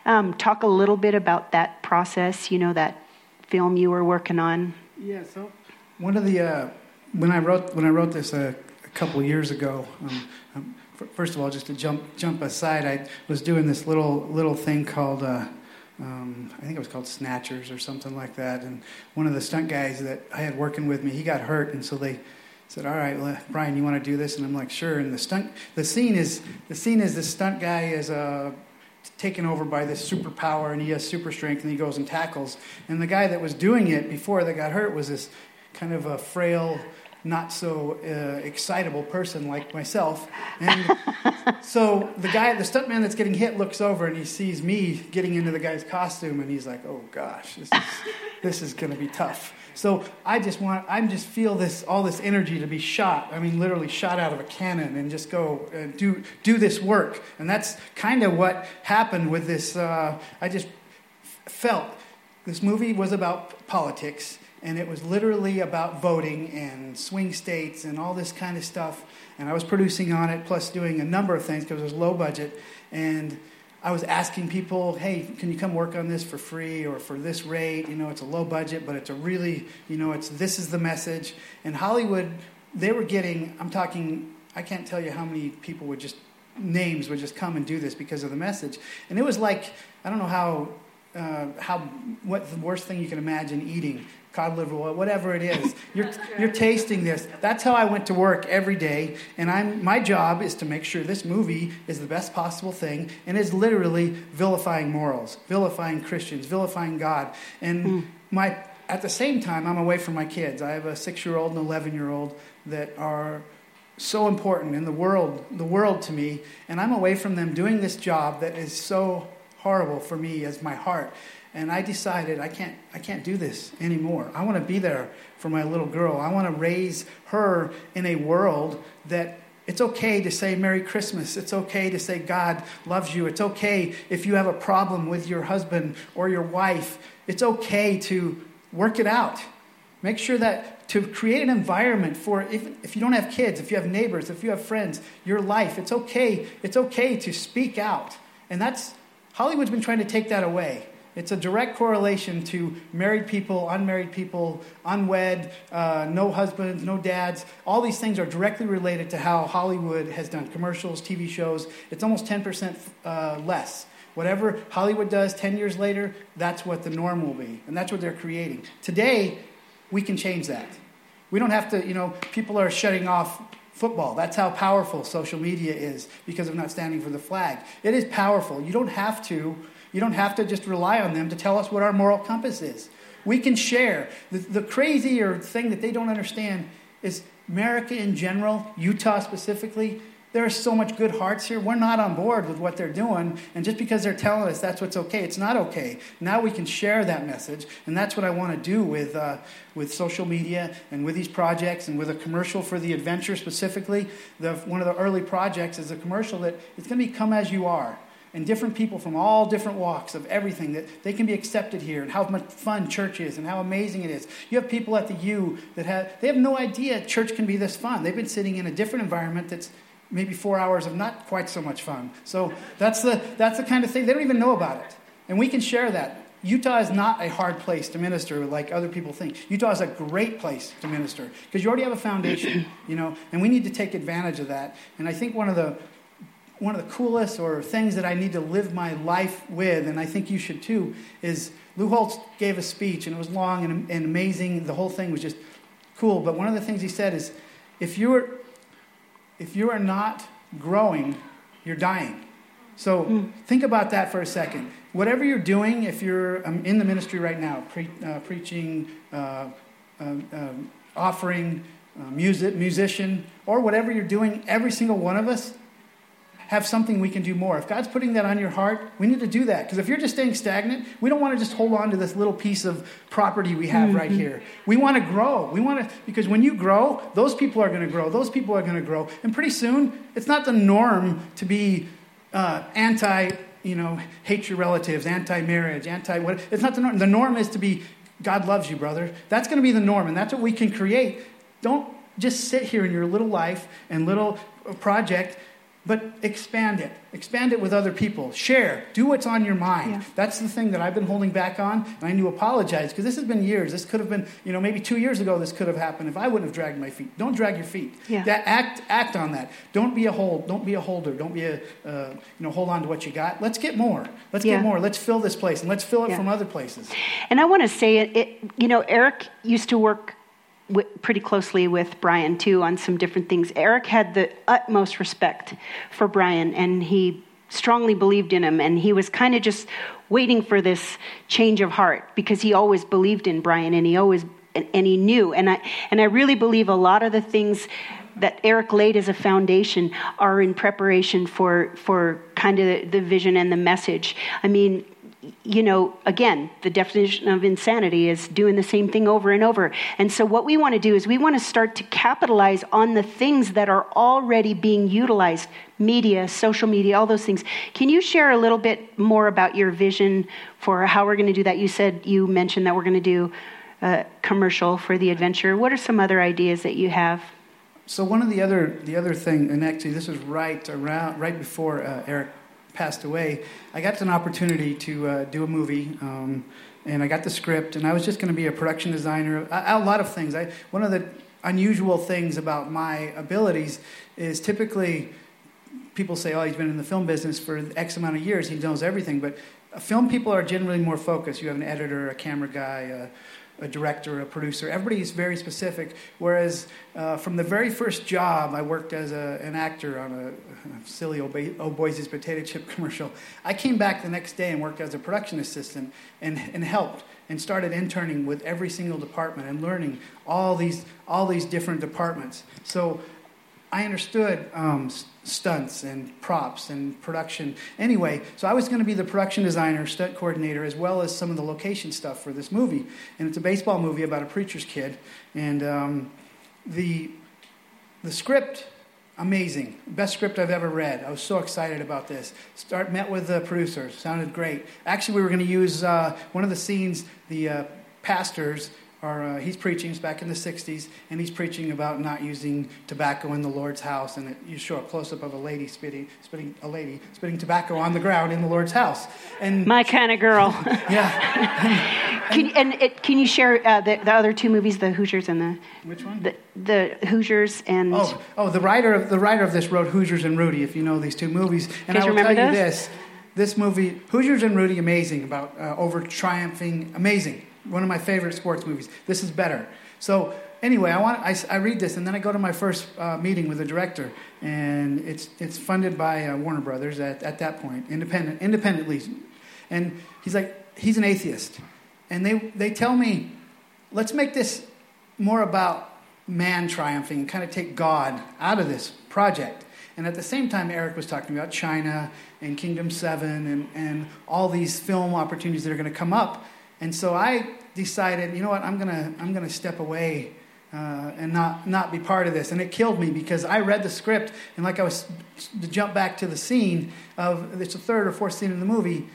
um, talk a little bit about that process, you know, that film you were working on? Yeah, so one of the, uh, when I wrote, when I wrote this a, a couple years ago, um, first of all, just to jump jump aside, I was doing this little little thing called. Uh, um, I think it was called Snatchers or something like that. And one of the stunt guys that I had working with me, he got hurt, and so they said, "All right, well, Brian, you want to do this?" And I'm like, "Sure." And the stunt, the scene is the scene is the stunt guy is uh, taken over by this superpower, and he has super strength, and he goes and tackles. And the guy that was doing it before that got hurt was this kind of a frail not so uh, excitable person like myself. And so the guy, the stuntman that's getting hit, looks over and he sees me getting into the guy's costume, and he's like, "Oh gosh, this is, this is going to be tough." So I just want, I just feel this, all this energy to be shot. I mean, literally shot out of a cannon and just go and do do this work. And that's kind of what happened with this. Uh, I just felt this movie was about politics and it was literally about voting and swing states and all this kind of stuff. And I was producing on it, plus doing a number of things because it was low budget. And I was asking people, hey, can you come work on this for free or for this rate? You know, it's a low budget, but it's a really, you know, it's this is the message. And Hollywood, they were getting, I'm talking, I can't tell you how many people would just, names would just come and do this because of the message. And it was like, I don't know how uh, how what the worst thing you can imagine eating cod liver oil, whatever it is. You're, you're tasting this. That's how I went to work every day. And I'm, my job is to make sure this movie is the best possible thing and is literally vilifying morals, vilifying Christians, vilifying God. And mm. my, at the same time, I'm away from my kids. I have a six year old and 11 year old that are so important in the world, the world to me. And I'm away from them doing this job that is so horrible for me as my heart. And I decided I can't, I can't do this anymore. I want to be there for my little girl. I want to raise her in a world that it's okay to say Merry Christmas. It's okay to say God loves you. It's okay if you have a problem with your husband or your wife. It's okay to work it out. Make sure that to create an environment for if, if you don't have kids, if you have neighbors, if you have friends, your life, it's okay. It's okay to speak out. And that's Hollywood's been trying to take that away. It's a direct correlation to married people, unmarried people, unwed, uh, no husbands, no dads. All these things are directly related to how Hollywood has done commercials, TV shows. It's almost 10% uh, less. Whatever Hollywood does 10 years later, that's what the norm will be. And that's what they're creating. Today, we can change that. We don't have to, you know, people are shutting off football. That's how powerful social media is because of not standing for the flag. It is powerful. You don't have to you don't have to just rely on them to tell us what our moral compass is. We can share. The, the crazier thing that they don't understand is America in general, Utah specifically, there are so much good hearts here. We're not on board with what they're doing. And just because they're telling us that's what's okay, it's not okay. Now we can share that message. And that's what I want to do with, uh, with social media and with these projects and with a commercial for the adventure specifically. The, one of the early projects is a commercial that it's going to be come as you are and different people from all different walks of everything that they can be accepted here and how much fun church is and how amazing it is you have people at the u that have they have no idea church can be this fun they've been sitting in a different environment that's maybe four hours of not quite so much fun. So that's the, that's the kind of thing, they don't even know about it. And we can share that. Utah is not a hard place to minister like other people think. Utah is a great place to minister because you already have a foundation, you know, and we need to take advantage of that. And I think one of the one of the coolest or things that I need to live my life with, and I think you should too, is Lou Holtz gave a speech and it was long and, and amazing. The whole thing was just cool. But one of the things he said is, if you're if you are not growing, you're dying. So mm. think about that for a second. Whatever you're doing, if you're um, in the ministry right now, pre- uh, preaching, uh, uh, um, offering, uh, music, musician, or whatever you're doing, every single one of us have something we can do more. If God's putting that on your heart, we need to do that. Because if you're just staying stagnant, we don't want to just hold on to this little piece of property we have mm-hmm. right here. We want to grow. We want to, because when you grow, those people are going to grow. Those people are going to grow. And pretty soon, it's not the norm to be uh, anti, you know, hate your relatives, anti marriage, anti what. It's not the norm. The norm is to be, God loves you, brother. That's going to be the norm. And that's what we can create. Don't just sit here in your little life and little project but expand it. Expand it with other people. Share. Do what's on your mind. Yeah. That's the thing that I've been holding back on. And I need to apologize because this has been years. This could have been, you know, maybe two years ago this could have happened if I wouldn't have dragged my feet. Don't drag your feet. Yeah. That, act, act on that. Don't be a hold. Don't be a holder. Don't be a, uh, you know, hold on to what you got. Let's get more. Let's yeah. get more. Let's fill this place and let's fill it from other places. And I want to say it, it, you know, Eric used to work pretty closely with Brian too on some different things. Eric had the utmost respect for Brian and he strongly believed in him and he was kind of just waiting for this change of heart because he always believed in Brian and he always and, and he knew and I and I really believe a lot of the things that Eric laid as a foundation are in preparation for for kind of the vision and the message. I mean, you know, again, the definition of insanity is doing the same thing over and over. And so, what we want to do is we want to start to capitalize on the things that are already being utilized media, social media, all those things. Can you share a little bit more about your vision for how we're going to do that? You said you mentioned that we're going to do a commercial for the adventure. What are some other ideas that you have? So one of the other the other thing, and actually this is right around right before uh, Eric passed away, I got an opportunity to uh, do a movie. Um, and I got the script, and I was just going to be a production designer. A, lot of things. I, one of the unusual things about my abilities is typically people say, "Oh, he's been in the film business for X amount of years. He knows everything." But film people are generally more focused. You have an editor, a camera guy, a, a director, a producer. Everybody is very specific. Whereas uh, from the very first job, I worked as a, an actor on a, a silly Oh Boise's potato chip commercial. I came back the next day and worked as a production assistant and, and helped and started interning with every single department and learning all these all these different departments. So I understood um, stunts and props and production. Anyway, so I was going to be the production designer, stunt coordinator, as well as some of the location stuff for this movie. And it's a baseball movie about a preacher's kid. And um, the, the script, amazing. Best script I've ever read. I was so excited about this. Start met with the producer. Sounded great. Actually, we were going to use uh, one of the scenes, the uh, pastors or uh, he's preaching, it's back in the 60s, and he's preaching about not using tobacco in the Lord's house. And it, you show a close up of a lady spitting, spitting, a lady spitting tobacco on the ground in the Lord's house. And my kind of girl. yeah. and, can, and it, can you share uh, the, the, other two movies, the Hoosiers and the which one? The, the Hoosiers and oh, oh, the writer of the writer of this wrote Hoosiers and Rudy. If you know these two movies, and I will tell you this. This movie, Hoosiers and Rudy, amazing about uh, over triumphing, amazing one of my favorite sports movies. This is better. So anyway, I want I, I read this and then I go to my first uh, meeting with the director, and it's it's funded by uh, Warner Brothers at, at that point, independent independently, and he's like he's an atheist, and they they tell me, let's make this more about man triumphing and kind of take God out of this project. And at the same time, Eric was talking about China and Kingdom 7 and, and all these film opportunities that are going to come up. And so I decided, you know what, I'm going to I'm to step away uh, and not, not be part of this. And it killed me because I read the script, and like I was to jump back to the scene of it's the third or fourth scene in the movie.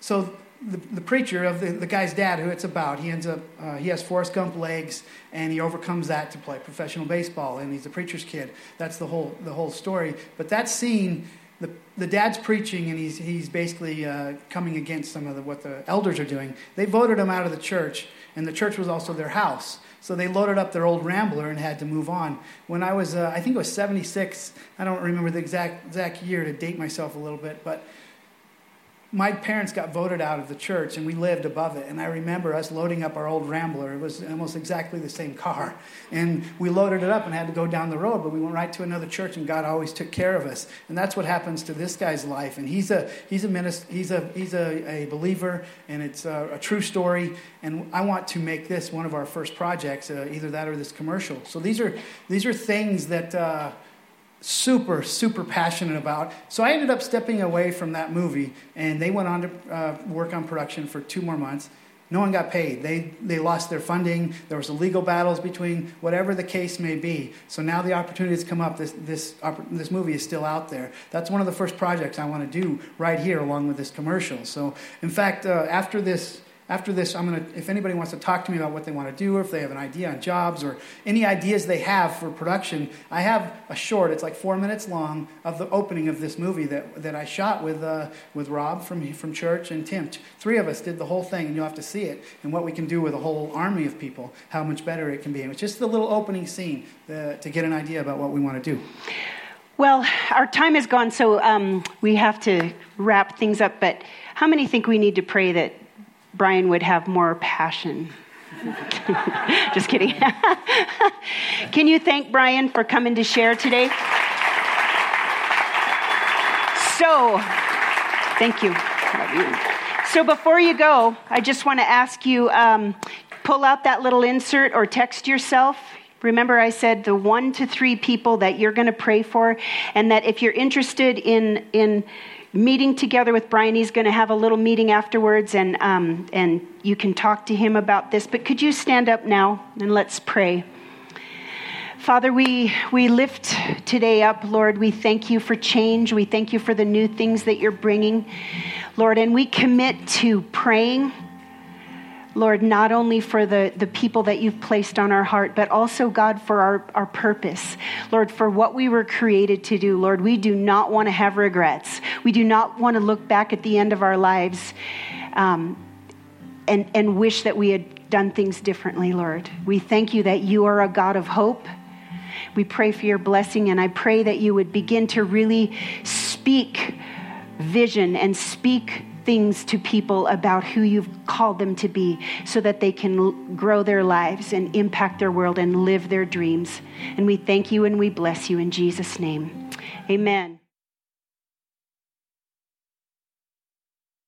So the, the preacher of the, the guy's dad, who it's about, he ends up, uh, he has Forrest Gump legs, and he overcomes that to play professional baseball, and he's a preacher's kid. That's the whole, the whole story. But that scene, the, the dad's preaching, and he's, he's basically uh, coming against some of the, what the elders are doing. They voted him out of the church, and the church was also their house. So they loaded up their old Rambler and had to move on. When I was, uh, I think it was 76, I don't remember the exact, exact year to date myself a little bit, but my parents got voted out of the church and we lived above it. And I remember us loading up our old Rambler. It was almost exactly the same car. And we loaded it up and had to go down the road, but we went right to another church and God always took care of us. And that's what happens to this guy's life. And he's a, he's a, minister, he's a, he's a, a believer and it's a, a, true story. And I want to make this one of our first projects, uh, either that or this commercial. So these are, these are things that, uh, super, super passionate about. So I ended up stepping away from that movie, and they went on to uh, work on production for two more months. No one got paid. They, they lost their funding. There was legal battles between whatever the case may be. So now the opportunity has come up. This, this, this movie is still out there. That's one of the first projects I want to do right here along with this commercial. So, in fact, uh, after this after this, I'm going to, if anybody wants to talk to me about what they want to do, or if they have an idea on jobs, or any ideas they have for production, I have a short, it's like four minutes long, of the opening of this movie that, that I shot with, uh, with Rob from, from church and Tim. Three of us did the whole thing, and you'll have to see it, and what we can do with a whole army of people, how much better it can be. It's just the little opening scene to get an idea about what we want to do. Well, our time is gone, so um, we have to wrap things up. But how many think we need to pray that Brian would have more passion. Just kidding. Can you thank Brian for coming to share today? So, thank you. So, before you go, I just want to ask you um, pull out that little insert or text yourself. Remember, I said the one to three people that you're going to pray for, and that if you're interested in, in meeting together with Brian. He's going to have a little meeting afterwards, and, um, and you can talk to him about this. But could you stand up now and let's pray? Father, we, we lift today up, Lord. We thank you for change. We thank you for the new things that you're bringing, Lord. And we commit to praying Lord, not only for the, the people that you've placed on our heart, but also, God, for our, our purpose. Lord, for what we were created to do. Lord, we do not want to have regrets. We do not want to look back at the end of our lives um, and, and wish that we had done things differently, Lord. We thank you that you are a God of hope. We pray for your blessing, and I pray that you would begin to really speak vision and speak things to people about who you've called them to be so that they can l- grow their lives and impact their world and live their dreams. And we thank you and we bless you in Jesus' name. Amen.